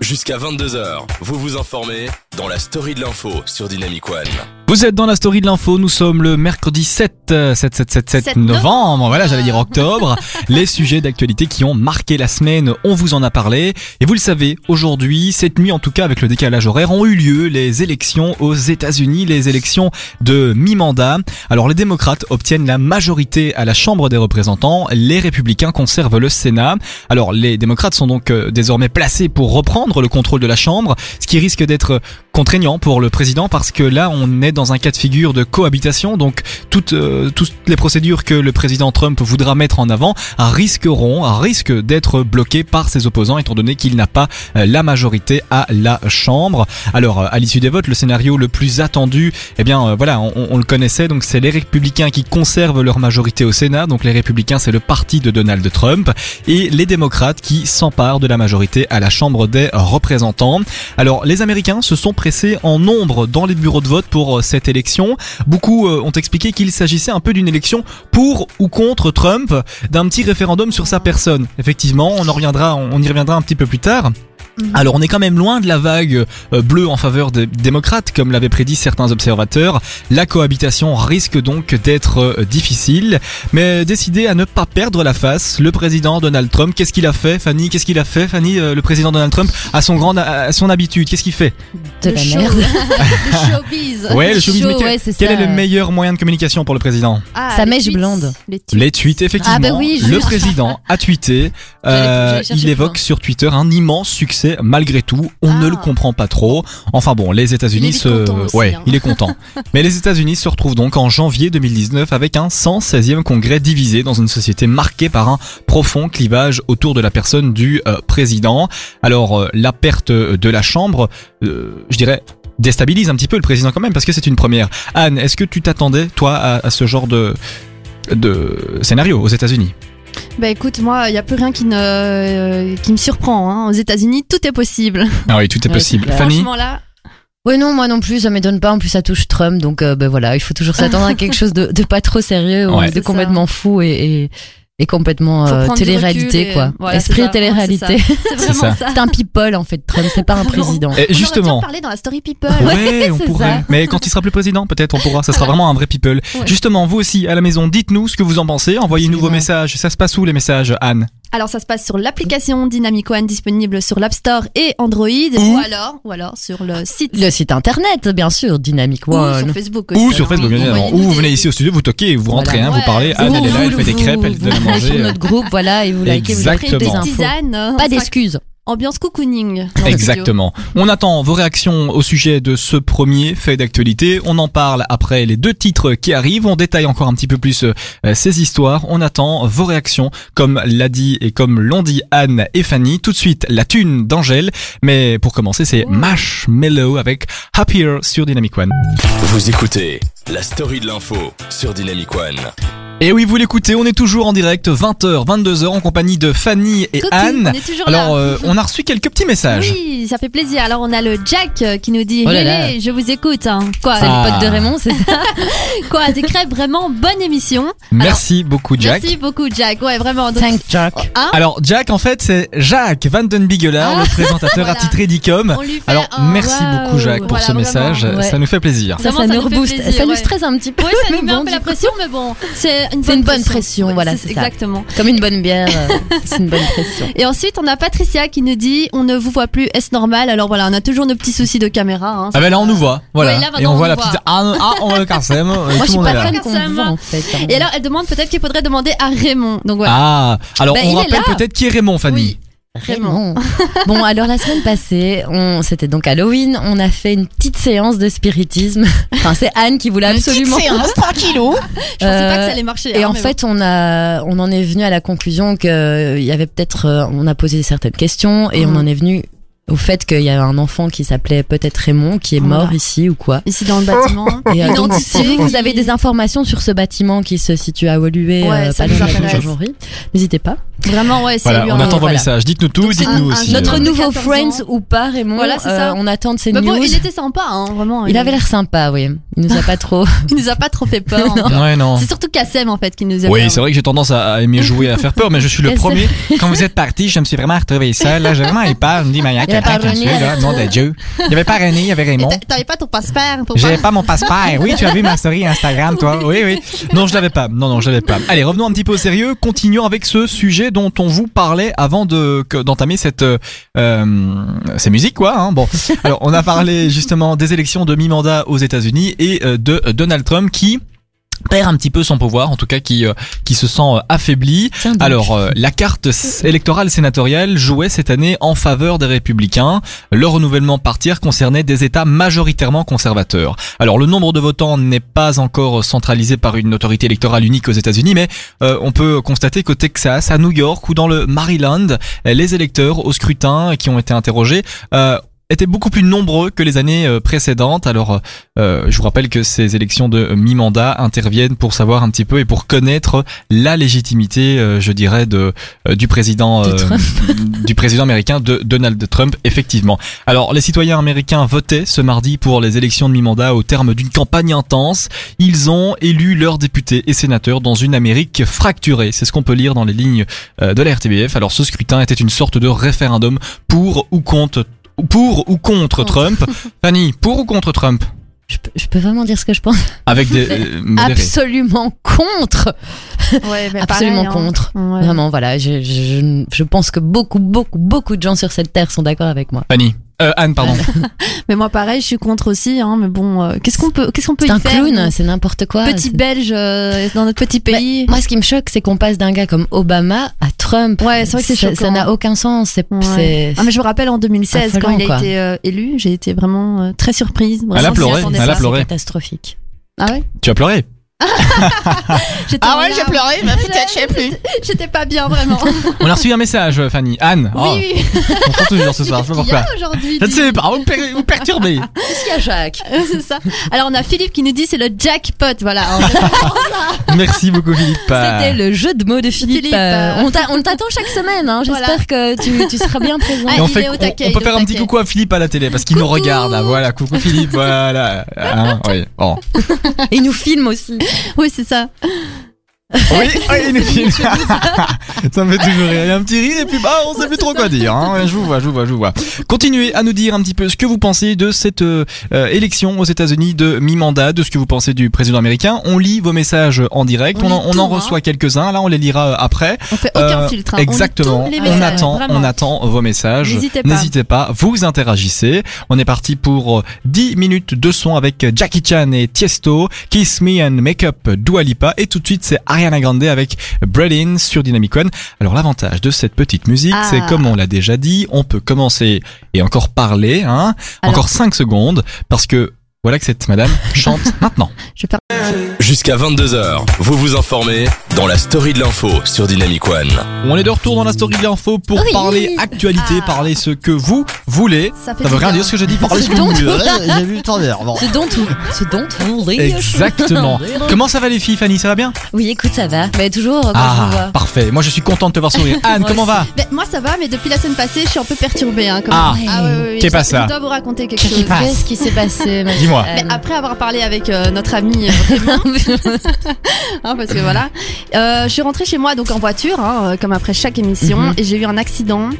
Jusqu'à 22h, vous vous informez dans la story de l'info sur Dynamic One. Vous êtes dans la story de l'info, nous sommes le mercredi 7, euh, 7, 7, 7, 7 7 novembre, voilà j'allais dire octobre. Les sujets d'actualité qui ont marqué la semaine, on vous en a parlé. Et vous le savez, aujourd'hui, cette nuit en tout cas avec le décalage horaire, ont eu lieu les élections aux États-Unis, les élections de mi-mandat. Alors les démocrates obtiennent la majorité à la Chambre des représentants, les républicains conservent le Sénat. Alors les démocrates sont donc euh, désormais placés pour reprendre le contrôle de la Chambre, ce qui risque d'être contraignant pour le président parce que là on est dans un cas de figure de cohabitation, donc toutes, euh, toutes les procédures que le président Trump voudra mettre en avant risqueront, risquent d'être bloquées par ses opposants étant donné qu'il n'a pas euh, la majorité à la Chambre. Alors euh, à l'issue des votes, le scénario le plus attendu, eh bien euh, voilà, on, on le connaissait, donc c'est les républicains qui conservent leur majorité au Sénat, donc les républicains c'est le parti de Donald Trump, et les démocrates qui s'emparent de la majorité à la Chambre des représentants. Alors les Américains se sont en nombre dans les bureaux de vote pour euh, cette élection. Beaucoup euh, ont expliqué qu'il s'agissait un peu d'une élection pour ou contre Trump, d'un petit référendum sur sa personne. Effectivement, on en reviendra, on y reviendra un petit peu plus tard. Alors on est quand même loin de la vague euh, bleue en faveur des démocrates, comme l'avaient prédit certains observateurs. La cohabitation risque donc d'être euh, difficile, mais décidé à ne pas perdre la face, le président Donald Trump, qu'est-ce qu'il a fait, Fanny? Qu'est-ce qu'il a fait, Fanny euh, Le président Donald Trump, à son grand, à son habitude, qu'est-ce qu'il fait? De Le la show. merde. le showbiz. Ouais, le showbiz. quel, ouais, c'est quel ça. est le meilleur moyen de communication pour le président? Ah, Sa mèche tweets. blonde. Les tweets. Les tweets, effectivement. Ah bah oui, le président a tweeté. Euh, il évoque sur Twitter un immense succès malgré tout. On ne Ah. le comprend pas trop. Enfin bon, les États-Unis se, aussi, ouais, hein. il est content. Mais les États-Unis se retrouvent donc en janvier 2019 avec un 116e congrès divisé dans une société marquée par un profond clivage autour de la personne du euh, président. Alors euh, la perte de la Chambre, euh, je dirais déstabilise un petit peu le président quand même parce que c'est une première. Anne, est-ce que tu t'attendais toi à, à ce genre de de scénario aux États-Unis? Bah écoute, moi, il n'y a plus rien qui, ne, euh, qui me surprend. Hein. Aux États-Unis, tout est possible. Ah oui, tout est Ouais, possible. c'est clair. Fanny Franchement, là, Ouais, non, moi non plus, ça m'étonne pas. En plus, ça touche Trump, donc euh, ben voilà, il faut toujours s'attendre à quelque chose de, de pas trop sérieux, ou Ouais. de complètement fou et, et, et complètement euh, télé-réalité, et- quoi. voilà, Esprit télé-réalité. C'est vraiment ça. C'est un people, en fait, Trump, c'est pas un président. Et On justement. dû en parler dans la story people. Ouais, on pourrait. ça. Mais quand il sera plus président, peut-être on pourra. Ça sera vraiment un vrai people. Ouais. Justement, vous aussi à la maison, dites-nous ce que vous en pensez. Envoyez-nous vos messages. Ça se passe où les messages, Anne? Alors ça se passe sur l'application Dynamic One disponible sur l'App Store et Android Ou- ou alors ou alors sur le site Le site internet, bien sûr, Dynamic ou One. sur Facebook aussi. Ou sur hein. Facebook, bien évidemment. Ou vous venez ici au studio, vous toquez, vous Voilà. rentrez, hein, vous parlez. Anne, elle est là, elle fait des crêpes, elle donne à vous allez sur manger. notre groupe, voilà, et vous likez, vous avez des tisanes. Pas on sera- d'excuses. Ambiance cocooning. Exactement. On attend vos réactions au sujet de ce premier fait d'actualité. On en parle après les deux titres qui arrivent. On détaille encore un petit peu plus euh, ces histoires. On attend vos réactions, comme l'a dit et comme l'ont dit Anne et Fanny. Tout de suite, la thune d'Angèle. Mais pour commencer, c'est Oh. Marshmello avec Happier sur Dynamic One. Vous écoutez la story de l'info sur Dynamic One. Et oui, vous l'écoutez, on est toujours en direct, 20h, 22h, en compagnie de Fanny et Anne. on est toujours Alors, là. euh, on a reçu quelques petits messages. Oui, ça fait plaisir. Alors on a le Jack euh, qui nous dit Oh là je vous écoute. hein. Quoi, C'est Ah. le pote de Raymond, c'est ça quoi, crêpes vraiment bonne émission. Merci beaucoup, Jack. Merci beaucoup Jack. Ouais, vraiment. Donc, Thank Jack. hein, Alors, Jack, en fait, c'est Jacques Van Den Bigelaar, Ah, le présentateur voilà. attitré d'ICOM. Alors, un- merci beaucoup, Jacques, pour Voilà, ce vraiment. message. Ouais. Ça nous fait plaisir. Ça, ça ça nous rebooste. plaisir, ça nous ouais. stresse un petit peu. Ouais, ça nous met un bon, peu la coup, pression, mais bon, c'est une, bonne pression, voilà, c'est ça. Exactement. Comme une bonne bière, euh, c'est une bonne pression. Et ensuite, on a Patricia qui nous dit on ne vous voit plus, est-ce normal? Alors voilà, on a toujours nos petits soucis de caméra. Hein, Ah ben là, on nous voit. Voilà. Ouais, là, et on, on voit nous la petite. Ah, ah, on voit le Karsem. Moi, je suis pas fan qu'on me Sam. voit, en fait. hein. Et alors, elle demande peut-être qu'il faudrait demander à Raymond. Donc voilà. Ah, alors Bah, on rappelle peut-être qui est Raymond, Fanny. Raymond. bon, alors la semaine passée, on, c'était donc Halloween, on a fait une petite séance de spiritisme. Enfin, c'est Anne qui voulait absolument. Je pensais pas que ça allait marcher. Et hein, en fait, on a, on en est venu à la conclusion que euh, il y avait peut-être, euh, on a posé certaines questions et Mhm. on en est venu au fait qu'il y avait un enfant qui s'appelait peut-être Raymond qui est Voilà. mort ici ou quoi. Ici dans le bâtiment. Et euh, donc, si vous, avez des informations sur ce bâtiment qui se situe à Woluwe, Ouais, euh, ça pas nous loin de n'hésitez pas. Vraiment, ouais, c'est Voilà, lui on en- attend vos voilà. messages. Dites-nous tout, dites-nous aussi. Notre euh, nouveau 14 Friends ou pas, Raymond, Voilà, c'est euh, ça. on attend de ces Mais news. bon, il était sympa, hein, vraiment. Il avait l'air sympa, oui. Il nous a pas trop. Il nous a pas trop fait peur. Non. Ouais, non. C'est surtout Kassem en fait qui nous a Oui, c'est vrai que j'ai tendance à aimer jouer, à faire peur, mais je suis le premier. Quand vous êtes parti, je me suis vraiment retrouvé seul. Là, j'ai vraiment eu peur. Je me dis, mais a avait là. Nom de Dieu. Il y avait il y Raymond. t'a- T'avais pas ton passeport pour J'avais pas mon passeport. Oui, tu as vu ma story Instagram, toi. Oui, oui. Non, je l'avais pas. Non, non, je l'avais pas. Allez, revenons un petit peu au sérieux. Continuons avec ce sujet dont on vous parlait avant de d'entamer cette euh, euh, ces musiques, quoi. Hein. Bon, alors on a parlé justement des élections de mi-mandat aux États-Unis et euh, de euh, Donald Trump qui perd un petit peu son pouvoir, en tout cas qui euh, qui se sent euh, affaibli. Alors, euh, la carte électorale sénatoriale jouait cette année en faveur des républicains. Le renouvellement par tiers concernait des États majoritairement conservateurs. Alors, le nombre de votants n'est pas encore centralisé par une autorité électorale unique aux États-Unis, mais euh, on peut constater qu'au Texas, à New York ou dans le Maryland, les électeurs au scrutin qui ont été interrogés euh, étaient beaucoup plus nombreux que les années euh, précédentes. Alors, euh, je vous rappelle que ces élections de mi-mandat interviennent pour savoir un petit peu et pour connaître la légitimité, euh, je dirais, de euh, du président De Trump. du président américain de Donald Trump, effectivement. Alors, les citoyens américains votaient ce mardi pour les élections de mi-mandat au terme d'une campagne intense. Ils ont élu leurs députés et sénateurs dans une Amérique fracturée. C'est ce qu'on peut lire dans les lignes euh, de la RTBF. Alors, ce scrutin était une sorte de référendum pour ou contre pour ou contre. Trump. Fanny, pour ou contre Trump? Je peux, je peux vraiment dire ce que je pense. Avec des euh. Absolument contre. Ouais, mais Absolument pareil, hein. contre. Ouais. Vraiment, voilà. Je, je, je pense que beaucoup, beaucoup, beaucoup de gens sur cette terre sont d'accord avec moi. Fanny. Euh, Anne, pardon. Mais moi, pareil, je suis contre aussi. Hein, mais bon, euh, qu'est-ce qu'on peut, qu'est-ce qu'on peut C'est y un faire clown, c'est n'importe quoi. Petit Belge euh, dans notre petit pays. Moi, ce qui me choque, c'est qu'on passe d'un gars comme Obama à Trump. Ouais, c'est vrai que c'est Ça- choquant. Ça n'a aucun sens. C'est, Ouais. c'est- Ah, mais je me rappelle en 2016 quand il a quoi. été euh, élu, j'ai été vraiment euh, très surprise. Vraiment, Elle a pleuré, elle a pleuré. c'est catastrophique. Ah ouais? Tu as pleuré J'étais en larmes. pleuré, mais peut-être je sais plus. J'étais pas bien vraiment. On a reçu un message, Fanny. Anne. Oui, oh, oui. On prend toujours ce soir, je sais pas pourquoi. Je ne sais pas, vous, per- vous perturbez. Qu'est-ce qu'il y a, Jacques C'est ça. Alors on a Philippe qui nous dit c'est le jackpot, voilà. Merci beaucoup, Philippe. C'était le jeu de mots de Philippe. Philippe, Euh, euh, on, t'a- on t'attend chaque semaine. Hein. J'espère Voilà. que tu, tu seras bien présent. Ah, on, fait, taquet, peut faire un petit coucou à Philippe à la télé parce qu'il nous regarde. là. Voilà, coucou Philippe, voilà. Hein, oui, bon. Et il nous filme aussi. Oui, c'est ça. Oui, il nous filme. Ça me fait toujours rire. Il y a un petit rire et puis bah, on sait plus trop quoi dire. Hein. Je vous vois, je vous vois, je vous vois. Continuez à nous dire un petit peu ce que vous pensez de cette euh, euh, élection aux États-Unis de mi-mandat, de ce que vous pensez du président américain. On lit vos messages en direct. On On, en, on hein. reçoit quelques-uns. Là, on les lira euh, après. On fait aucun Euh, filtre. hein. Exactement. On, attend, vraiment. on attend vos messages. N'hésitez pas. N'hésitez pas, vous interagissez. On est parti pour euh, 10 minutes de son avec Jackie Chan et Tiesto, Kiss Me and Make Up Dua Lipa et tout de suite c'est Ariana Grande avec Bread In sur Dynamic One. Alors l'avantage de cette petite musique, Ah. c'est comme on l'a déjà dit, on peut commencer et encore parler, hein, Alors- encore 5 secondes parce que voilà que cette madame chante maintenant. Je Jusqu'à 22h, vous vous informez dans la story de l'info sur Dynamic One. On est de retour dans la story de l'info pour Oui. parler actualité, Ah. parler ce que vous voulez. Ça fait Ça veut rien dire ce que j'ai dit, parler ce que vous voulez. J'ai vu ton verre. Bon. Ce dont tout. Ce dont tout. Exactement. Comment ça va les filles, Fanny? Ça va bien? Oui, écoute, ça va. Mais toujours, quand je vous Ah, vois. parfait. Moi, je suis content de te voir sourire. Anne, Moi comment aussi. va Ben, moi ça va, mais depuis la semaine passée, je suis un peu perturbée. Hein, quand Ah. ah Qu'est je- pas ça Je dois vous raconter quelque chose. Qu'est-ce qui s'est passé Dis-moi. Mais après avoir parlé avec euh, notre ami euh, Raymond, hein, parce que voilà, euh, je suis rentrée chez moi donc en voiture, hein, comme après chaque émission, Mhm. et j'ai eu un accident.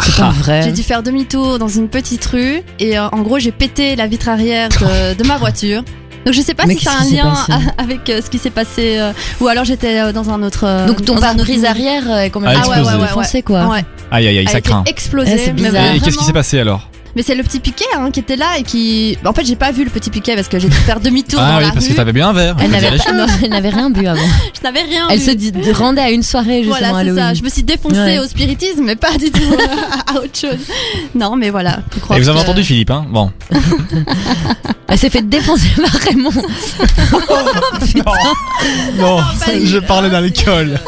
C'est pas vrai. J'ai dû faire demi-tour dans une petite rue et euh, en gros j'ai pété la vitre arrière de, de ma voiture. Donc je sais pas Mais si ça a un qu'est-ce qui s'est lien passé a- avec euh, ce qui s'est passé euh, ou alors j'étais euh, dans un autre. euh, Donc ton dans un autre pare-brise monde. arrière est Ah, complètement explosé. ouais, ouais, ouais. défoncé, quoi. Ouais, Aïe, aïe, aïe, a ça été craint. explosé. Eh, c'est mais bizarre. Et qu'est-ce qui s'est passé alors? Mais c'est le petit piquet hein, qui était là et qui. En fait, j'ai pas vu le petit piquet parce que j'ai dû faire demi-tour Ah dans oui, la parce que t'avais bien un verre. Elle n'avait non, elle rien bu avant. Je n'avais rien Elle se dit- rendait à une soirée justement Voilà, c'est ça. Je me suis défoncée Ouais. au spiritisme, mais pas du tout à autre chose. Non, mais voilà. je crois Et vous avez que- entendu Philippe, hein Bon. Elle s'est fait défoncer par Raymond. Non, pas je parlais d'alcool.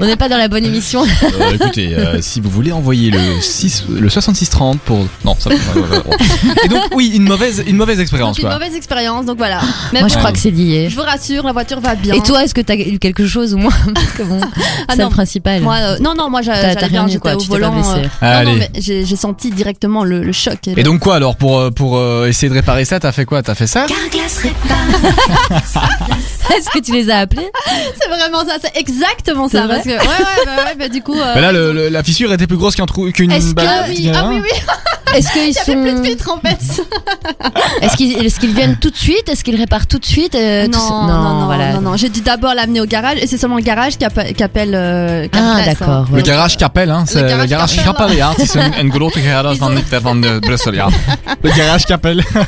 On n'est pas dans la bonne émission. Euh, écoutez, euh, si vous voulez envoyer le 6, le 6630 pour. Non, ça. Et donc, oui, une mauvaise, une mauvaise expérience, Donc, une quoi. mauvaise expérience, donc voilà. Mais Moi, je crois que c'est lié. je vous rassure, la voiture va bien. Et toi, est-ce que t'as eu quelque chose ou moins Parce que bon, Ah c'est non, le principal. moi, euh, non, non, moi, j'allais bien, j'étais au tu t'es pas volant. non, non, mais j'ai senti directement le, le choc. Et donc quoi alors pour pour euh, essayer de réparer ça, t'as fait quoi? T'as fait ça? Est-ce que tu les as appelés? C'est vraiment ça, c'est exactement ça. Parce que ouais, ouais, bah, ouais, bah, du coup. euh, Mais là, le- le- la fissure était plus grosse qu'un trou, qu'une Est-ce que- balle- Ah oui, ah oui, oui, Est-ce qu'ils il y avait plus de sont. en fait. Est-ce qu'ils est-ce qu'ils viennent tout de suite? Est-ce qu'ils réparent tout de suite? Euh, tout non, ça- non, non, voilà. non, non. J'ai dû d'abord l'amener au garage et c'est seulement le garage qui, appe- qui appelle. euh, qui Ah, adresse, d'accord. Le ouais. garage Capel, hein, c'est le garage garage Capel. Capel, ja. Het is een, een grote garage van, van de Brussel, ja. Le garage Capel. hein.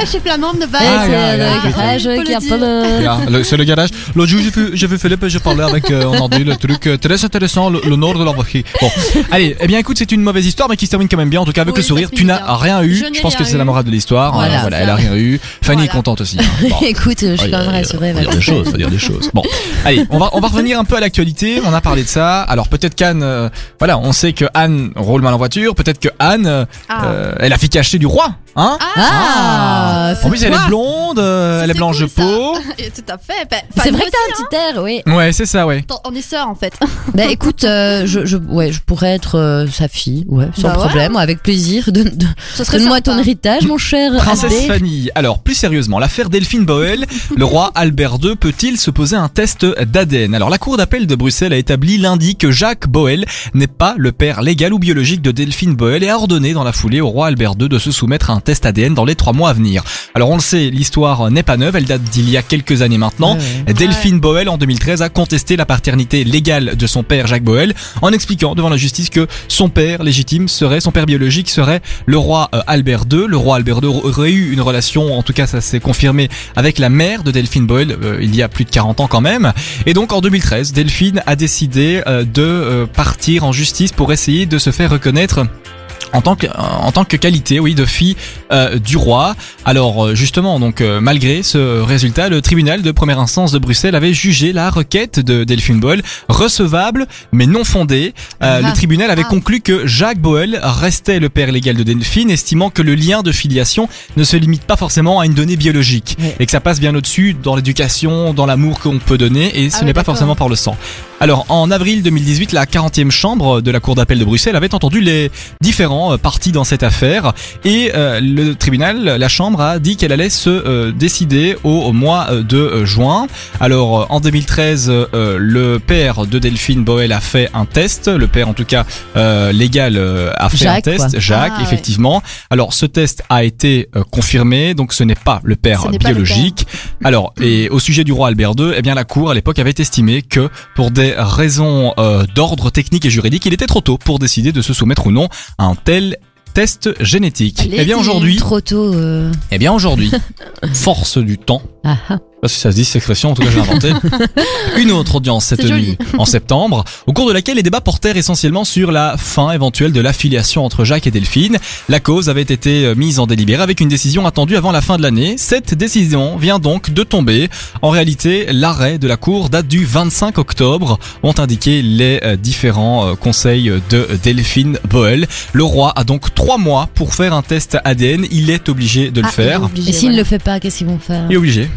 Je suis flamande de base. Ah, c'est ja, ja, le garage qui a dire. pas le. Ja, le- c'est le garage. L'autre jour, j'ai vu, j'ai vu Philippe, j'ai parlé avec, euh, on a dit le truc euh, très intéressant, le, le nord de la. Bon, allez, eh bien écoute, c'est une mauvaise histoire, mais qui se termine quand même bien, en tout cas avec Oui, le sourire. Tu n'as rien eu. Je pense que c'est la morale de l'histoire. Voilà, Euh, voilà, ça. elle a rien eu. Fanny est contente aussi. hein. Bon. Écoute, je suis quand même euh, rassurée. faut dire des choses, faut dire des choses. Bon, allez, on va on va revenir un peu à l'actualité. On a parlé de ça. Alors peut-être qu'Anne, euh, voilà, on sait que Anne roule mal en voiture. Peut-être que Anne, euh, Ah. euh, elle a fait cacher du roi, hein Ah, En plus, elle est blonde, euh, elle est blanche cool, de peau. Et Tout à fait. Bah, C'est Fanny vrai que aussi, t'as un petit air, oui. Ouais, c'est ça, ouais. Attends, On est sœurs en fait. Bah écoute, euh, je, je, ouais, je pourrais être euh, sa fille, ouais, sans Bah ouais. problème, avec plaisir. Donne- donne- Ce serait Donne-moi sympa. ton héritage, mon cher Princesse Albert. Fanny. Alors, plus sérieusement, l'affaire Delphine Boel, le roi Albert II peut-il se poser un test d'ADN Alors, la Cour d'appel de Bruxelles a établi lundi que Jacques Boel n'est pas le père légal ou biologique de Delphine Boel et a ordonné dans la foulée au roi Albert II de se soumettre à un test ADN dans les trois mois à venir. Alors, on le sait, l'histoire n'est pas neuve, elle date d'il y a quelques années maintenant. Ouais, ouais. Delphine Boel, en 2013, a contesté la paternité légale de son père Jacques Boel en expliquant devant la justice que son père légitime serait, son père biologique serait le roi euh, Albert II. Le roi Albert II aurait eu une relation, en tout cas ça s'est confirmé, avec la mère de Delphine Boel euh, il y a plus de 40 ans quand même. Et donc en 2013, Delphine a décidé euh, de euh, partir en justice pour essayer de se faire reconnaître en tant que en tant que qualité oui de fille euh, du roi. Alors euh, justement donc euh, malgré ce résultat, le tribunal de première instance de Bruxelles avait jugé la requête de Delphine Boel recevable mais non fondée. Euh, Ah. Le tribunal avait Ah. conclu que Jacques Boel restait le père légal de Delphine, estimant que le lien de filiation ne se limite pas forcément à une donnée biologique et que ça passe bien au-dessus dans l'éducation, dans l'amour qu'on peut donner et ce Ah n'est pas forcément par le sang. Alors en avril 2018, la 40e chambre de la Cour d'appel de Bruxelles avait entendu les différents euh, parties dans cette affaire et euh, le tribunal, la chambre a dit qu'elle allait se euh, décider au, au mois euh, de euh, juin. Alors en 2013, euh, le père de Delphine Boel a fait un test, le père en tout cas euh, légal euh, a fait Jacques, un test, quoi. Jacques Ah, ouais. effectivement. Alors ce test a été confirmé, donc ce n'est pas le père le biologique. Alors et au sujet du roi Albert II, eh bien la cour à l'époque avait estimé que pour des raisons euh, d'ordre technique et juridique, il était trop tôt pour décider de se soumettre ou non à un tel test génétique. Allez, eh bien aujourd'hui, Trop tôt. euh, eh bien aujourd'hui, force du temps. Ah, ah. Je sais pas si ça se dit cette expression, en tout cas je l'ai inventée. Une autre audience tenue joli. en septembre, au cours de laquelle les débats portèrent essentiellement sur la fin éventuelle de l'affiliation entre Jacques et Delphine. La cause avait été euh, mise en délibéré avec une décision attendue avant la fin de l'année. Cette décision vient donc de tomber. En réalité, l'arrêt de la Cour date du 25 octobre, ont indiqué les euh, différents euh, conseils de Delphine Boel. Le roi a donc trois mois pour faire un test ADN. Il est obligé de le Ah, faire. obligé, Et s'il ne voilà. le fait pas, qu'est-ce qu'ils vont faire? Il est obligé.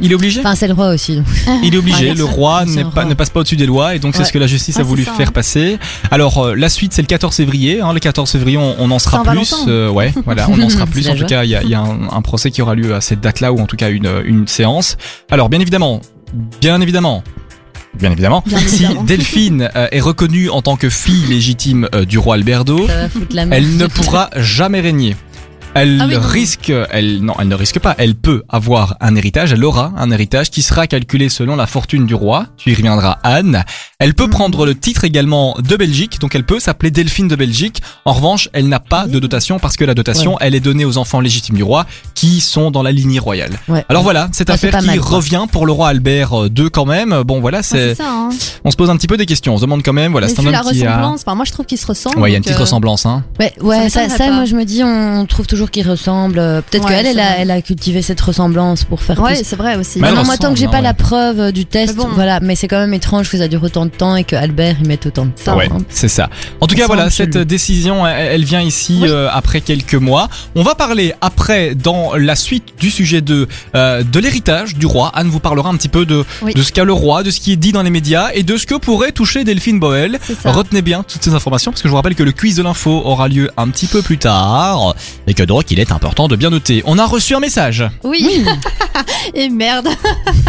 Il est obligé Enfin, c'est le roi aussi. donc. il est obligé, Ouais, le roi pas, roi. ne passe pas au-dessus des lois et donc c'est ce que la justice a Ah, voulu c'est ça, faire hein. passer. Alors euh, la suite c'est le 14 février, hein, le 14 février on, on en sera plus, euh, ouais voilà on en sera plus. En tout joie. cas il y a, il y a un, un procès qui aura lieu à cette date-là ou en tout cas une, une séance. Alors bien évidemment, bien évidemment. Bien évidemment, Bien si évidemment. Delphine euh, est reconnue en tant que fille légitime euh, du roi Alberto, elle ne pourra jamais régner. Elle Ah oui, risque, elle non, elle ne risque pas. Elle peut avoir un héritage. Elle aura un héritage qui sera calculé selon la fortune du roi. Tu y reviendras, Anne. Elle peut Mhm. prendre le titre également de Belgique, donc elle peut s'appeler Delphine de Belgique. En revanche, elle n'a pas de dotation parce que la dotation, elle est donnée aux enfants légitimes du roi qui sont dans la lignée royale. Ouais. Alors voilà, cette Ah, c'est affaire qui mal, revient pour le roi Albert II quand même. Bon voilà, Ah, c'est, hein. on se pose un petit peu des questions. On se demande quand même. Voilà, c'est un homme la qui a. ressemblance, enfin, moi je trouve qu'ils se ressemblent. Ouais, il y a une petite euh, ressemblance, hein. Ouais, ouais, ça, moi je me dis, on trouve toujours qu'ils ressemblent. Euh, Peut-être Ouais, qu'elle, elle a, vrai. elle a cultivé cette ressemblance pour faire Ouais, plus. c'est vrai aussi. Mais Non, moi tant que j'ai pas la preuve euh, du test, Mais bon. voilà. Mais c'est quand même étrange que ça dure autant de temps et que Albert y mette autant de temps. Ouais, hein. c'est ça. En tout cas, voilà, cette chelou. décision, elle, elle vient ici Oui. euh, après quelques mois. On va parler après, dans la suite du sujet de euh, de l'héritage du roi. Anne vous parlera un petit peu de Oui. de ce qu'a le roi, de ce qui est dit dans les médias et de ce que pourrait toucher Delphine Boel. Retenez bien toutes ces informations parce que je vous rappelle que le quiz de l'info aura lieu un petit peu plus tard et que donc il est important de bien noter. On a reçu un message. Oui. Et merde.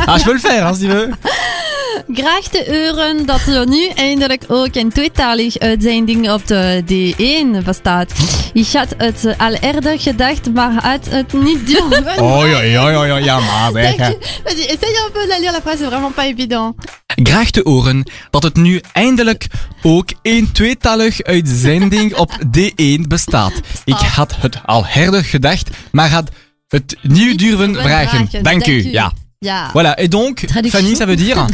Ah, je peux le faire hein, si tu veux. Graag te uren dat er nu eindelijk ook een tweetalig uitzending op de D1 bestaat. Ik had het al eerder gedacht, maar had het niet durven. Oh ja, ja, ja, ja, ja, maar Vas-y, vas-y, essaye un peu de la lire la phrase, c'est vraiment pas évident. Graag te horen dat het nu eindelijk ook een tweetalig uitzending op D1 bestaat. Ik had het al herder gedacht, maar had het nieuw durven vragen. Dank u. Ja. Voilà. Et donc, Traduction. Fanny, ça veut dire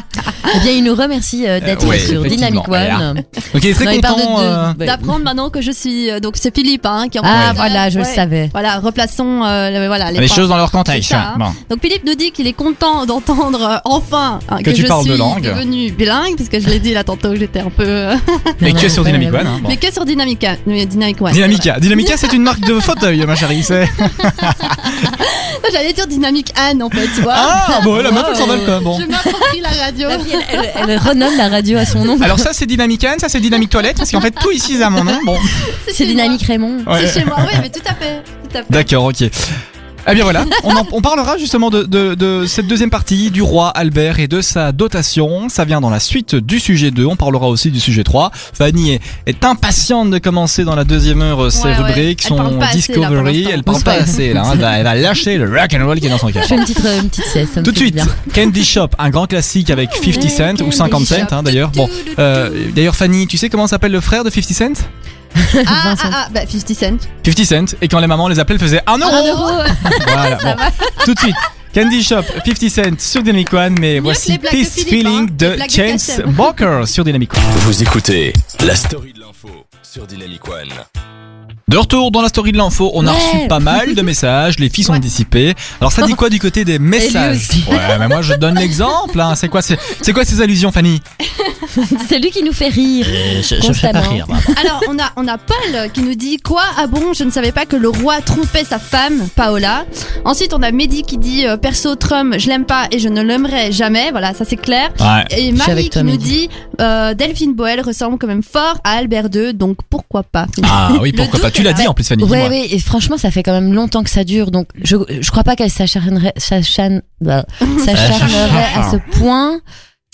Eh bien, il nous remercie euh, d'être Euh, ouais, sur Dynamic One. Ok, très Non, de- content. de- euh. D'apprendre maintenant que je suis. donc c'est Philippe hein, qui en Ah, parle. voilà, je le savais. Voilà, replaçons voilà, les, les points. choses dans leur contexte. Ça, hein. Bon. Donc Philippe nous dit qu'il est content d'entendre enfin hein, Que que, tu je parles de suis langue. devenue bilingue, puisque je l'ai dit là tantôt, j'étais un peu. Mais que sur Dynamic One. hein. Mais que sur Dynamica, Dynamic One. Dynamica. Dynamica, c'est une marque de fauteuil, ma chérie. J'allais dire Dynamic Anne en fait, tu vois. Ah, bon, la meuf, elle s'en va le Bon. Je m'approprie la radio. La fille, elle, elle- elle renomme la radio à son nom. Alors ça, c'est Dynamic Anne, ça, c'est Dynamic Toilette, parce qu'en fait, tout ici, c'est à mon nom. Bon, C'est. Dynamique Raymond. ouais. C'est chez moi, oui, mais tout à fait. Tout à fait. D'accord, ok. Eh bien voilà, on, en- on parlera justement de, de, de cette deuxième partie du roi Albert et de sa dotation. Ça vient dans la suite du sujet 2. On parlera aussi du sujet 3. Fanny est, est impatiente de commencer dans la deuxième heure ses Ouais, ouais. rubriques, Elle son parle pas assez, là, pour discovery. elle parle pas assez là. hein. Elle, va, elle va lâcher le rock and roll qui est dans son cœur. Je fais une petite, euh, une petite sieste. ça me Tout de suite, bien. Candy Shop, un grand classique avec 50 Cent ou Candy 50 Cent hein, d'ailleurs. Bon, euh, d'ailleurs Fanny, tu sais comment s'appelle le frère de 50 Cent? Ah, ah, ah, bah 50 Cent. 50 Cent. Et quand les mamans les appelaient, elles faisaient 1 euro. Un euro. Voilà, bon. Tout de suite. Candy Shop, 50 Cent sur Dynamic One, mais que voici les blagues de This Philippe, Feeling hein, les de blagues de Chance Kassem. Walker sur Dynamic One. Vous écoutez la story de l'info sur Dynamic One. De retour dans la story de l'info, on a Ouais. reçu pas mal de messages, les filles sont Ouais. dissipées. Alors ça dit quoi du côté des messages. Ouais, mais moi je donne l'exemple. Hein. C'est quoi, c'est quoi ces allusions, Fanny C'est lui qui nous fait rire. Je, je fais pas rire, Alors, on a, on a Paul qui nous dit Quoi Ah bon, je ne savais pas que le roi trompait sa femme, Paola. Ensuite, on a Mehdi qui dit euh, Perso, Trump, je l'aime pas et je ne l'aimerai jamais. Voilà, ça c'est clair. Ouais. Et Marie qui nous dit euh, Delphine Boel ressemble quand même fort à Albert II, donc pourquoi pas? Ah oui, pourquoi pas. doute Tu l'as dit en plus, Fanny. Dis-moi. ouais, et franchement, ça fait quand même longtemps que ça dure, donc je, je crois pas qu'elle s'acharnerait, s'acharne- bah, s'acharnerait à ce point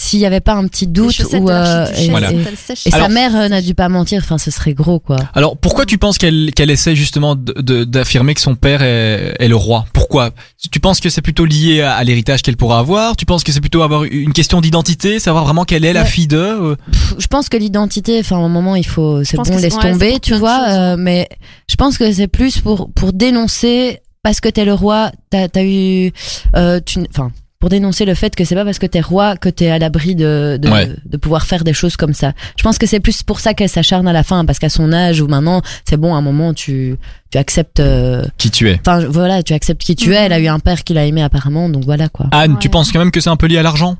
s'il y avait pas un petit doute ou euh, et, Voilà. sa mère euh, n'a dû pas mentir, enfin ce serait gros quoi. Alors pourquoi tu penses qu'elle qu'elle essaie justement de- de- d'affirmer que son père est, est le roi? Pourquoi? Tu penses que c'est plutôt lié à, à l'héritage qu'elle pourra avoir? Tu penses que c'est plutôt avoir une question d'identité, savoir vraiment quelle est la fille de euh? Pff, Je pense que l'identité, enfin à un moment il faut, c'est bon laisse tomber, tu vois, euh, mais je pense que c'est plus pour pour dénoncer parce que t'es le roi, t'as as eu, euh, tu, enfin pour dénoncer le fait que c'est pas parce que t'es roi que t'es à l'abri de de, Ouais. de pouvoir faire des choses comme ça. Je pense que c'est plus pour ça qu'elle s'acharne à la fin parce qu'à son âge ou maintenant c'est bon à un moment tu tu acceptes, euh, qui tu es enfin voilà tu acceptes qui tu es. Elle a eu un père qui l'a aimé apparemment donc voilà quoi. Anne, tu penses quand même que c'est un peu lié à l'argent?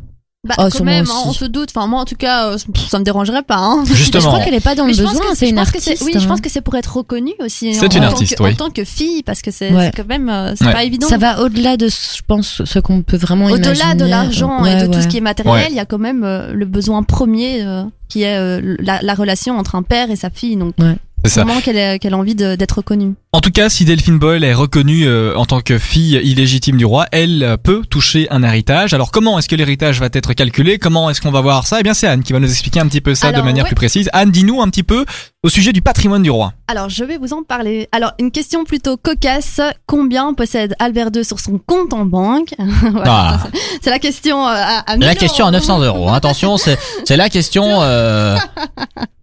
Bah, Oh, quand même, aussi. hein, on se doute. Enfin, moi, en tout cas, euh, ça me dérangerait pas. Hein. Mais je Justement. crois qu'elle est pas dans le besoin, c'est une artiste. Oui, je hein. pense que c'est pour être reconnue aussi. C'est en- une artiste, tant que, oui. En tant que fille, parce que c'est Ouais. c'est quand même, euh, c'est Ouais. pas évident. Ça va au-delà de, je pense, ce qu'on peut vraiment imaginer. Au-delà de l'argent et Ouais, de tout ce qui est matériel, Ouais. il y a quand même euh, le besoin premier euh, qui est euh, la, la relation entre un père et sa fille. Donc, C'est ça. vraiment qu'elle a envie d'être reconnue. En tout cas, si Delphine Boyle est reconnue euh, en tant que fille illégitime du roi, elle peut toucher un héritage. Alors comment est-ce que l'héritage va être calculé? Comment est-ce qu'on va voir ça? Eh bien, c'est Anne qui va nous expliquer un petit peu ça Alors, de manière ouais. plus précise. Anne, dis-nous un petit peu au sujet du patrimoine du roi. Alors, je vais vous en parler. Alors, une question plutôt cocasse. Combien possède Albert II sur son compte en banque? Voilà, Ah. c'est- C'est la question euh, à, La 1000 question à euros. 900 euros. Attention, c'est c'est la question. Euh...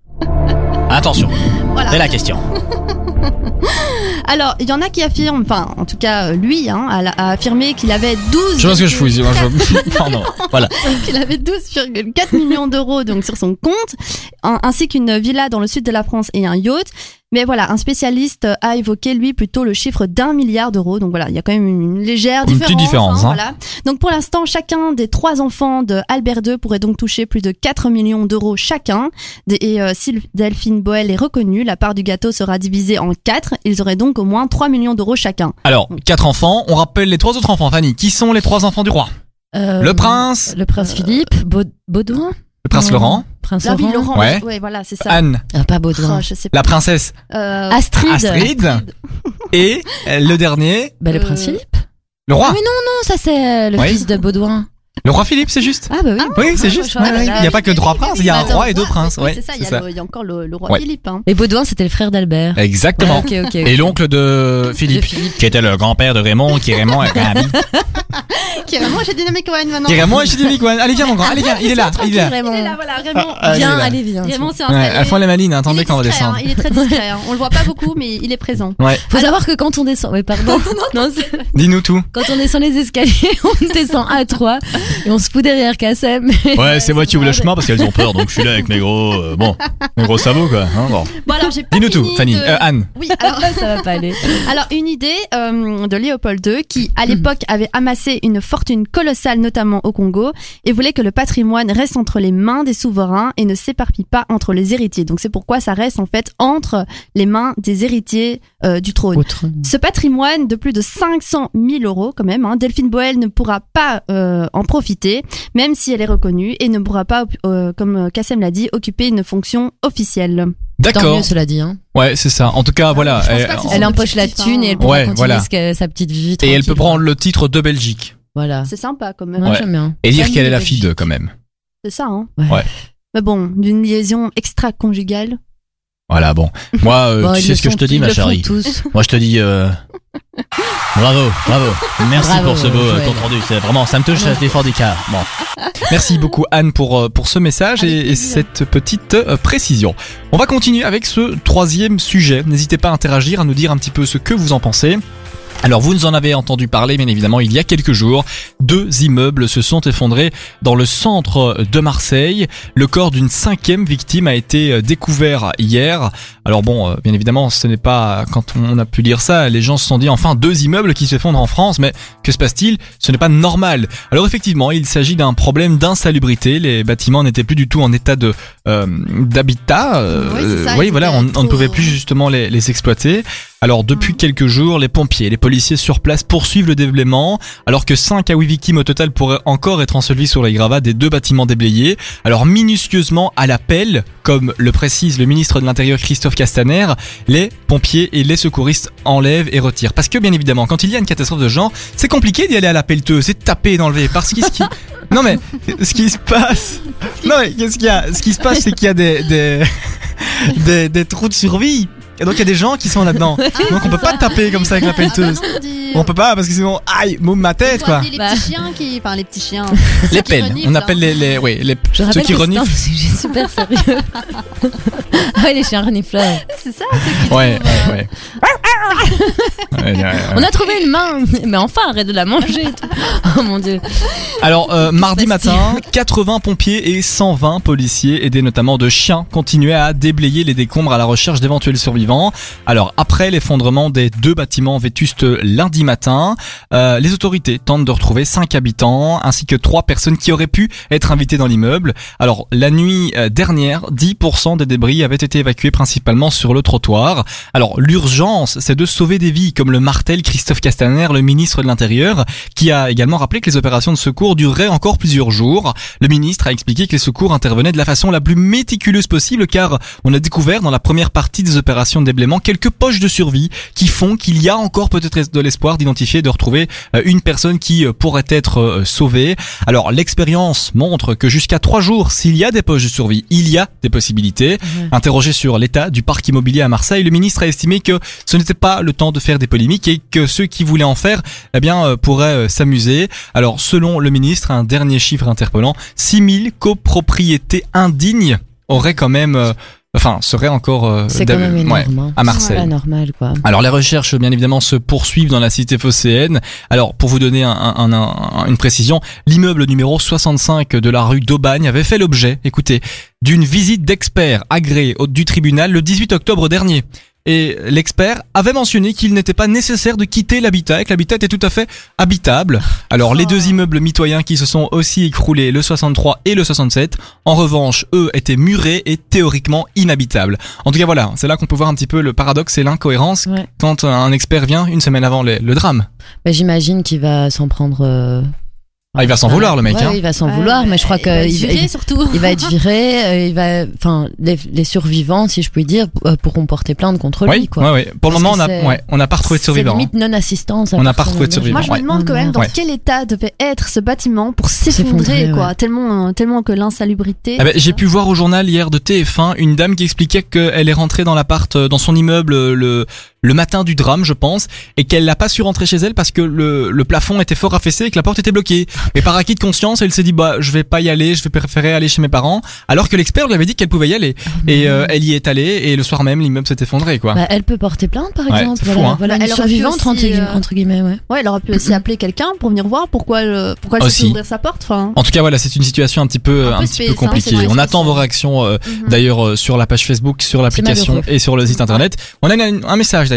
Attention, Voilà. c'est la question. Alors, il y en a qui affirment, enfin, en tout cas, euh, lui, hein, a, a affirmé qu'il avait 12. Je ce que je fous. moi, je- Pardon. Voilà. qu'il avait 12,4 millions d'euros donc sur son compte, ainsi qu'une villa dans le sud de la France et un yacht. Mais voilà, un spécialiste a évoqué lui plutôt le chiffre d'un milliard d'euros. Donc voilà, il y a quand même une, légère Une différence. petite différence, hein. Voilà. Donc pour l'instant, chacun des trois enfants de Albert II pourrait donc toucher plus de 4 millions d'euros chacun. Et euh, si Delphine Boel est reconnue, la part du gâteau sera divisée en quatre. Ils auraient donc au moins 3 millions d'euros chacun. Alors, quatre enfants. On rappelle les trois autres enfants. Fanny, qui sont les trois enfants du roi? Euh, Le prince, Le prince Philippe, Baud- Baudouin? le prince. Laurent, Prince Ah oui, Laurent. Laurent. Ouais. Ouais, voilà, c'est ça. Anne, Ah, pas Oh, Baudouin. je sais pas. la princesse Euh, Astrid. Astrid, et euh, le dernier, Bah, le Euh, prince Philippe. le roi. Ah, mais non, non, ça c'est euh, le Oui. fils de Baudouin. Le roi Philippe, c'est juste. Ah bah oui. Oui, c'est juste. ouais. là. Il n'y a pas que trois princes, il y a un Attends, roi et deux princes. Ouais, c'est ça, il y, c'est a encore le, le roi Ouais. Philippe. Hein. Et Baudouin, c'était le frère d'Albert. Exactement. Ok. Et l'oncle de Philippe, qui était le grand-père de Raymond, qui Raymond est Rabi. Qui est vraiment chez Dynamic One maintenant. Qui est Raymond et chez Dynamic One. Allez, viens, mon grand. Allez, viens. Il est là. Il est là. Raymond. Voilà, Raymond. Ah, Viens, allez, viens. Raymond les malines. il Attendez est quand on va discret, descendre. hein, il est très discret. hein. On le voit pas beaucoup, mais il est présent. Ouais. Faut savoir que quand on descend, oui, pardon. C'est- Dis-nous tout. quand on descend les escaliers, on descend à trois et on se fout derrière Kassem. Ouais, c'est moi qui ouvre le chemin parce qu'elles ont peur, donc je suis là avec mes gros, euh, bon, mes gros sabots quoi. Hein, bon. Bon, alors, j'ai pas Dis-nous tout, Fanny. de- Euh, Anne. Oui, alors, Ça va pas aller. Alors, une idée euh, de Léopold II qui, à l'époque, avait amassé une fortune colossale, notamment au Congo, et voulait que le patrimoine reste entre les mains des souverains et ne s'éparpille pas entre les héritiers. Donc, c'est pourquoi ça reste en fait entre les mains des héritiers euh, du trône. Autre. Ce patrimoine de plus de 500 000 euros, quand même, hein, Delphine Boel ne pourra pas euh, en profiter, même si elle est reconnue, et ne pourra pas, euh, comme Kassem l'a dit, occuper une fonction officielle. D'accord. mieux, cela dit. Hein. Ouais, c'est ça. En tout cas, voilà. pense Elle, empoche la thune hein. et elle pourra Ouais, continuer voilà. ce que- sa petite vie. et elle peut prendre le titre de Belgique. Voilà. C'est sympa, quand même. Ouais, Ouais. bien. Et dire qu'elle est la fille d'eux quand même. C'est ça, hein. Ouais. Ouais. Mais bon, d'une liaison extra-conjugale. Voilà, bon. Moi, euh, Bon, tu sais ce que je te dis, ma chérie. tous. Moi je te dis, euh, bravo, bravo. Merci Bravo, pour ce beau euh, Joël. compte rendu. C'est vraiment, ça me touche, se défend du cœur. Bon. Merci beaucoup Anne pour, euh, pour ce message Avec et, plaisir. cette petite euh, précision. On va continuer avec ce troisième sujet. N'hésitez pas à interagir, à nous dire un petit peu ce que vous en pensez. Alors vous nous en avez entendu parler bien évidemment il y a quelques jours. Deux immeubles se sont effondrés dans le centre de Marseille. Le corps d'une cinquième victime a été découvert hier. Alors bon, euh, bien évidemment ce n'est pas quand on a pu lire ça, les gens se sont dit enfin deux immeubles qui s'effondrent en France, mais que se passe-t-il? Ce n'est pas normal. Alors effectivement il s'agit d'un problème d'insalubrité. Les bâtiments n'étaient plus du tout en état de euh, d'habitat. Euh, Oui, ça, voilà, on, on ne pouvait plus justement les, les exploiter. Alors depuis Mm. quelques jours, les pompiers les policiers sur place poursuivent le déblaiement, alors que 5 à 8 victimes au total pourraient encore être ensevelies sur les gravats des deux bâtiments déblayés. Alors minutieusement à l'appel, comme le précise le ministre de l'Intérieur Christophe Castaner, les pompiers et les secouristes enlèvent et retirent. Parce que bien évidemment, quand il y a une catastrophe de ce genre, c'est compliqué d'y aller à la pelleteuse, c'est de taper et d'enlever. Parce que ce qui... Non mais, ce qui se passe... Non mais, qu'est-ce qu'il y a? Ce qui se passe, c'est qu'il y a des... des... Des, des trous de survie. Et donc il y a des gens qui sont là-dedans. Donc on peut pas taper comme ça avec la pelleteuse. On peut pas parce que sinon, aïe, moume ma tête quoi. Les Bah. petits chiens qui. Enfin, les petits chiens. Les pelles. reniflent, On hein. appelle les, les, oui, les Je ceux qui c'est reniflent. sujet super sérieux. ah ouais, les chiens renifleurs. C'est ça, qui Ouais, ouais, ouais. Ouais. On a trouvé une main. Mais enfin, arrête de la manger. et tout. Oh mon dieu. Alors, euh, mardi matin, 80 pompiers et 120 policiers, aidés notamment de chiens, continuaient à déblayer les décombres à la recherche d'éventuels survivants. Alors, après l'effondrement des deux bâtiments vétustes lundi matin, euh, les autorités tentent de retrouver 5 habitants ainsi que 3 personnes qui auraient pu être invitées dans l'immeuble. Alors, la nuit euh, dernière, 10% des débris avaient été évacués principalement sur le trottoir. Alors, l'urgence, c'est de sauver des vies, comme le martèle Christophe Castaner, le ministre de l'Intérieur, qui a également rappelé que les opérations de secours dureraient encore plusieurs jours. Le ministre a expliqué que les secours intervenaient de la façon la plus méticuleuse possible car on a découvert dans la première partie des opérations de déblaiement quelques poches de survie qui font qu'il y a encore peut-être de l'espoir d'identifier, de retrouver euh, une personne qui euh, pourrait être euh, sauvée. Alors l'expérience montre que jusqu'à trois jours, s'il y a des poches de survie, il y a des possibilités. Interrogé sur l'état du parc immobilier à Marseille, le ministre a estimé que ce n'était pas le temps de faire des polémiques et que ceux qui voulaient en faire, eh bien, pourraient s'amuser. Alors, selon le ministre, un dernier chiffre interpellant, 6000 copropriétés indignes auraient quand même, enfin, seraient encore euh, quand même énorme. hein. à Marseille. Quoi. Alors les recherches bien évidemment se poursuivent dans la cité phocéenne. Alors pour vous donner un- un- un- une précision, l'immeuble numéro 65 de la rue d'Aubagne avait fait l'objet, écoutez, d'une visite d'experts agréés du tribunal le 18 octobre dernier. Et l'expert avait mentionné qu'il n'était pas nécessaire de quitter l'habitat et que l'habitat était tout à fait habitable. Alors les deux immeubles mitoyens qui se sont aussi écroulés, le 63 et le 67, en revanche, eux étaient murés et théoriquement inhabitables. En tout cas voilà, c'est là qu'on peut voir un petit peu le paradoxe et l'incohérence Ouais. quand un expert vient une semaine avant le, le drame. Bah, J'imagine qu'il va s'en prendre euh, Ah, il va s'en vouloir le mec. Ouais, hein. il va s'en Ouais, vouloir, mais je crois il va il, viré, il- surtout. il va être viré, euh, il va, enfin, les, les survivants, si je puis dire, euh, pourront porter plainte contre lui, Oui, quoi. ouais, ouais. Pour le moment, on a, c'est- ouais, on n'a pas retrouvé de survivants. hein. limite non-assistance. à On n'a pas retrouvé de survivants. Moi, je me demande quand même dans Ouais. quel état devait être ce bâtiment pour s'effondrer, quoi. ouais. Tellement, tellement que l'insalubrité. Ah ben, j'ai pu voir au journal hier de TF1 une dame qui expliquait qu'elle est rentrée dans l'appart, euh, dans son immeuble le le matin du drame, je pense, et qu'elle n'a pas su rentrer chez elle parce que le, le plafond était fort affaissé et que la porte était bloquée. Mais par acquis de conscience, elle s'est dit bah je vais pas y aller, je vais préférer aller chez mes parents, alors que l'expert lui avait dit qu'elle pouvait y aller. Et euh, elle y est allée et le soir même l'immeuble s'est effondré quoi. Bah, elle peut porter plainte, par Ouais, exemple. fou, voilà, hein. voilà Bah, une elle survivante aussi, entre, euh, entre guillemets, ouais. Ouais, elle aurait pu aussi appeler quelqu'un pour venir voir pourquoi, le, pourquoi elle Aussi. s'est ouvrir sa porte. Enfin, En tout cas, voilà, c'est une situation un petit peu, Un un, peu petit peu compliquée. On attend vos réactions euh, mhm. d'ailleurs euh, sur la page Facebook, sur l'application et sur le site internet. On a un, un message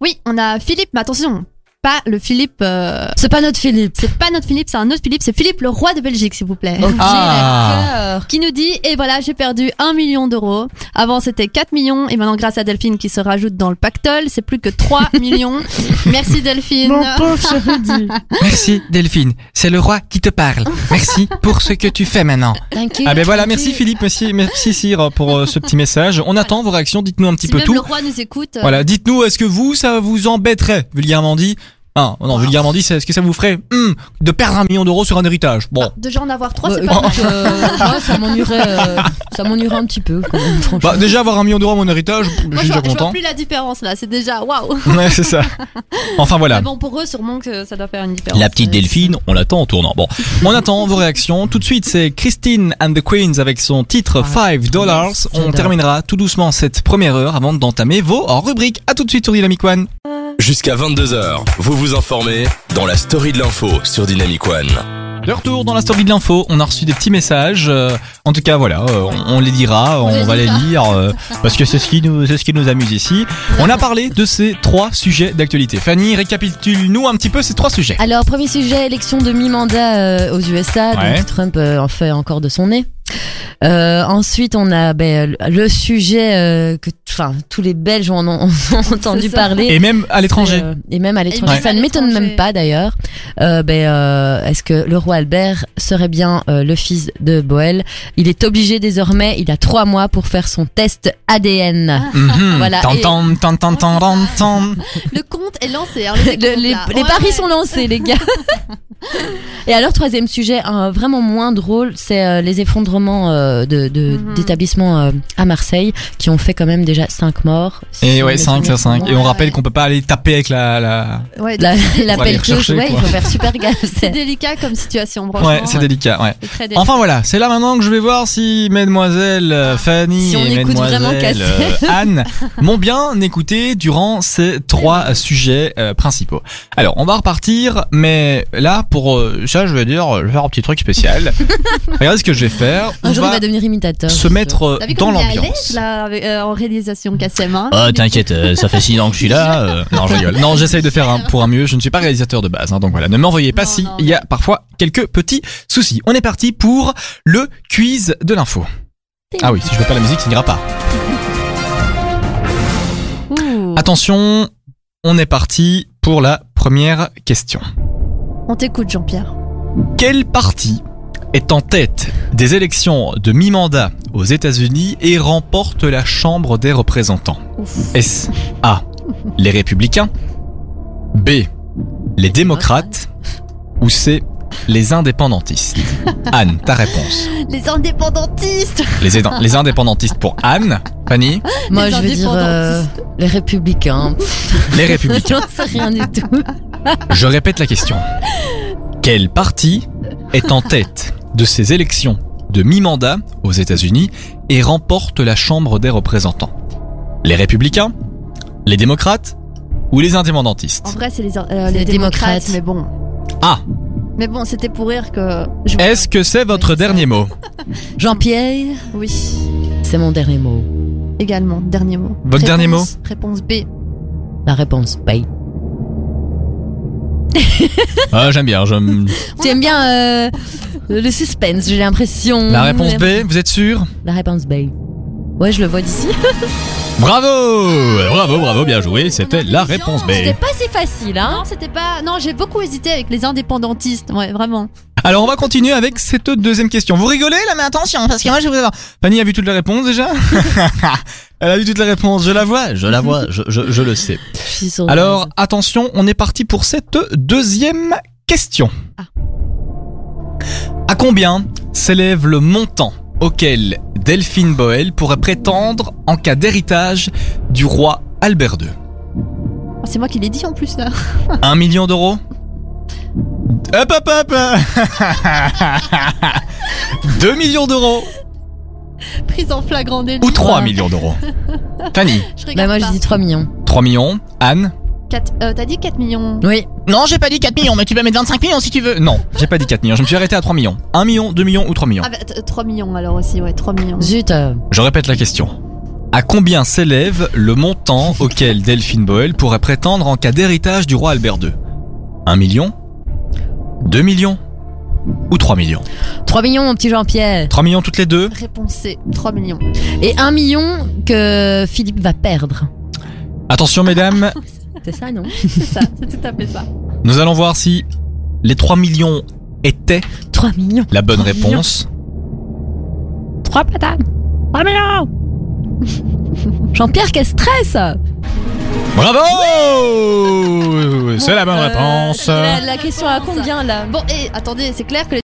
Oui, on a Philippe, mais attention, pas le Philippe. euh, C'est pas notre Philippe. c'est pas notre Philippe, c'est un autre Philippe, c'est Philippe le roi de Belgique, s'il vous plaît. Ah. Qui nous dit, et voilà, j'ai perdu 1 million d'euros. Avant, c'était 4 millions, et maintenant, grâce à Delphine qui se rajoute dans le pactole, c'est plus que 3 millions. Merci Delphine. Mon pauvre. Merci Delphine, c'est le roi qui te parle. Merci pour ce que tu fais maintenant. Thank you. Ah ben voilà, Thank merci you. Philippe, merci, merci Cyr pour euh, ce petit message. On attend vos réactions, dites-nous un petit si peu même tout. le roi nous écoute. euh, Voilà, dites-nous, est-ce que vous, ça vous embêterait, vulgairement dit Ah, non, vulgairement dit, c'est est-ce que ça vous ferait hum, de perdre un million d'euros sur un héritage Bon, Déjà en avoir 3, Ouais, c'est pas mal. euh, ça m'ennuierait, euh, ça m'ennuierait un petit peu, quand même, franchement. bah déjà avoir un million d'euros à mon héritage, je suis déjà vois, je vois content. plus la différence là, c'est déjà waouh. Ouais, c'est ça. Enfin voilà. Mais bon, pour eux, sûrement que ça doit faire une différence. La petite Delphine, on l'attend en tournant. Bon, on attend vos réactions. Tout de suite, c'est Christine and the Queens avec son titre 5 dollars. On terminera tout doucement cette première heure avant d'entamer vos rubriques. À tout de suite sur Dynamic One. Jusqu'à 22h, vous vous informez dans la story de l'info sur Dynamic One. De retour dans la story de l'info, on a reçu des petits messages. euh, en tout cas, voilà, euh, on, on les dira, on, va les lire euh, parce que c'est ce qui nous, c'est ce qui nous amuse ici. On a parlé de ces trois sujets d'actualité. Fanny, récapitule-nous un petit peu ces trois sujets. Alors, premier sujet, élection de mi-mandat euh, aux USA, Ouais. donc Trump euh, en fait encore de son nez. Euh, ensuite, on a ben, le- sujet euh, que, enfin, tous les Belges en ont, ont entendu parler. Et même à l'étranger. Euh, et même à l'étranger. Ça ne m'étonne même pas d'ailleurs. Euh, ben, euh, est-ce que le roi Albert serait bien euh, le fils de Boel Il est obligé désormais. Il a trois mois pour faire son test ADN. Mhm. Voilà, et- tan. Le compte est lancé. hein, le Le- décompte, les, là. les Ouais, paris ouais. sont lancés, les gars. Et alors, troisième sujet, vraiment moins drôle, c'est euh, les effondrements euh, de, de- Mhm. d'établissements euh, à Marseille qui ont fait quand même déjà cinq morts. Et ouais, mes 5 souvenirs sur 5. Et on rappelle qu'on peut pas aller taper avec la, la... Ouais, La, la rechercher, ouais, il faut faire super gaffe. C'est délicat comme situation, franchement. Ouais, c'est délicat, ouais. C'est très délicat. Enfin voilà, c'est là maintenant que je vais voir si mesdemoiselles euh, Fanny Si on et euh, Anne m'ont bien écouté durant ces trois sujets euh, principaux. Alors, on va repartir, mais là, pour euh, ça, je vais dire, je vais faire un petit truc spécial. Regardez ce que je vais faire. Un jour, il va devenir imitateur. se mettre euh, dans l'ambiance. l'aise, là, avec, euh, en réalisation hein Oh t'inquiète, euh, ça fait 6 ans que je suis là. euh. Non, je rigole. Non, j'essaye de faire un, pour un mieux. Je ne suis pas réalisateur de base, hein, donc voilà. Ne m'envoyez pas Non, si non, il y a parfois quelques petits soucis. On est parti pour le quiz de l'info. Ah oui, si je veux pas la musique, ça n'ira pas. Ouh. Attention, on est parti pour la première question. On t'écoute, Jean-Pierre. Quel parti est en tête des élections de mi-mandat aux États-Unis et remporte la Chambre des représentants. Est-ce A. Les républicains B. Les démocrates Ou C. Les indépendantistes Anne, ta réponse. Les indépendantistes Les, indépendantistes pour Anne. Fanny? Moi, Les je vais dire euh, indépendantistes. les républicains. Les républicains. J'en sais rien du tout. Je répète la question. Quel parti est en tête de ces élections de mi-mandat aux États-Unis et remporte la Chambre des représentants Les républicains Les démocrates Ou les En indépendantistes vrai, c'est les, euh, Les les démocrates, démocrates. mais bon. Ah Mais bon, c'était pour rire que. je- Est-ce que c'est votre Oui, dernier mot? Jean-Pierre, Oui, c'est mon dernier mot. également. Dernier mot. Votre dernier mot? Réponse- Réponse B. La réponse, B. Ah j'aime bien, j'aime... Tu aimes bien euh, le suspense, j'ai l'impression. La réponse B, vous êtes sûr? La réponse B. Ouais, je le vois d'ici. Bravo Bravo, bravo, bien joué, c'était la réponse B. C'était pas si facile, hein Non, c'était pas. Non, j'ai beaucoup hésité avec les indépendantistes. Ouais, vraiment. Alors on va continuer avec cette deuxième question. Vous rigolez là, mais attention, parce que moi je vais vous avoir. Fanny a vu toutes les réponses déjà? Elle a vu toutes les réponses, je la vois, je la vois, je, je, je le sais. Alors attention, on est parti pour cette deuxième question. Ah. À combien s'élève le montant auquel Delphine Boel pourrait prétendre en cas d'héritage du roi Albert II Oh, C'est moi qui l'ai dit en plus là. Un million d'euros? Hop hop hop 2 millions d'euros Prise en flagrant délit. ou 3 millions d'euros Fanny, Je Bah, moi, pas. je dis 3 millions. 3 millions. Anne Euh, T'as dit 4 millions. Oui. Non, j'ai pas dit 4 millions, mais tu peux mettre 25 millions si tu veux. Non, j'ai pas dit 4 millions, je me suis arrêté à 3 millions. 1 million, 2 millions ou 3 millions Ah bah, t- 3 millions alors aussi, ouais, 3 millions. Zut. euh, Je répète la question. À combien s'élève le montant auquel Delphine Boel pourrait prétendre en cas d'héritage du roi Albert II 1 million? 2 millions? Ou 3 millions? 3 millions, mon petit Jean-Pierre. 3 millions toutes les deux? Réponse C, 3 millions. Et 1 million que Philippe va perdre. Attention mesdames, C'est ça, non C'est ça, c'est tout à fait ça. nous allons voir si les 3 millions étaient 3 millions. la bonne 3 millions. réponse. 3 patates. 3 millions. Jean-Pierre, quel stress Bravo C'est la bonne Euh, réponse la, la question à combien là? Bon, et attendez, c'est clair que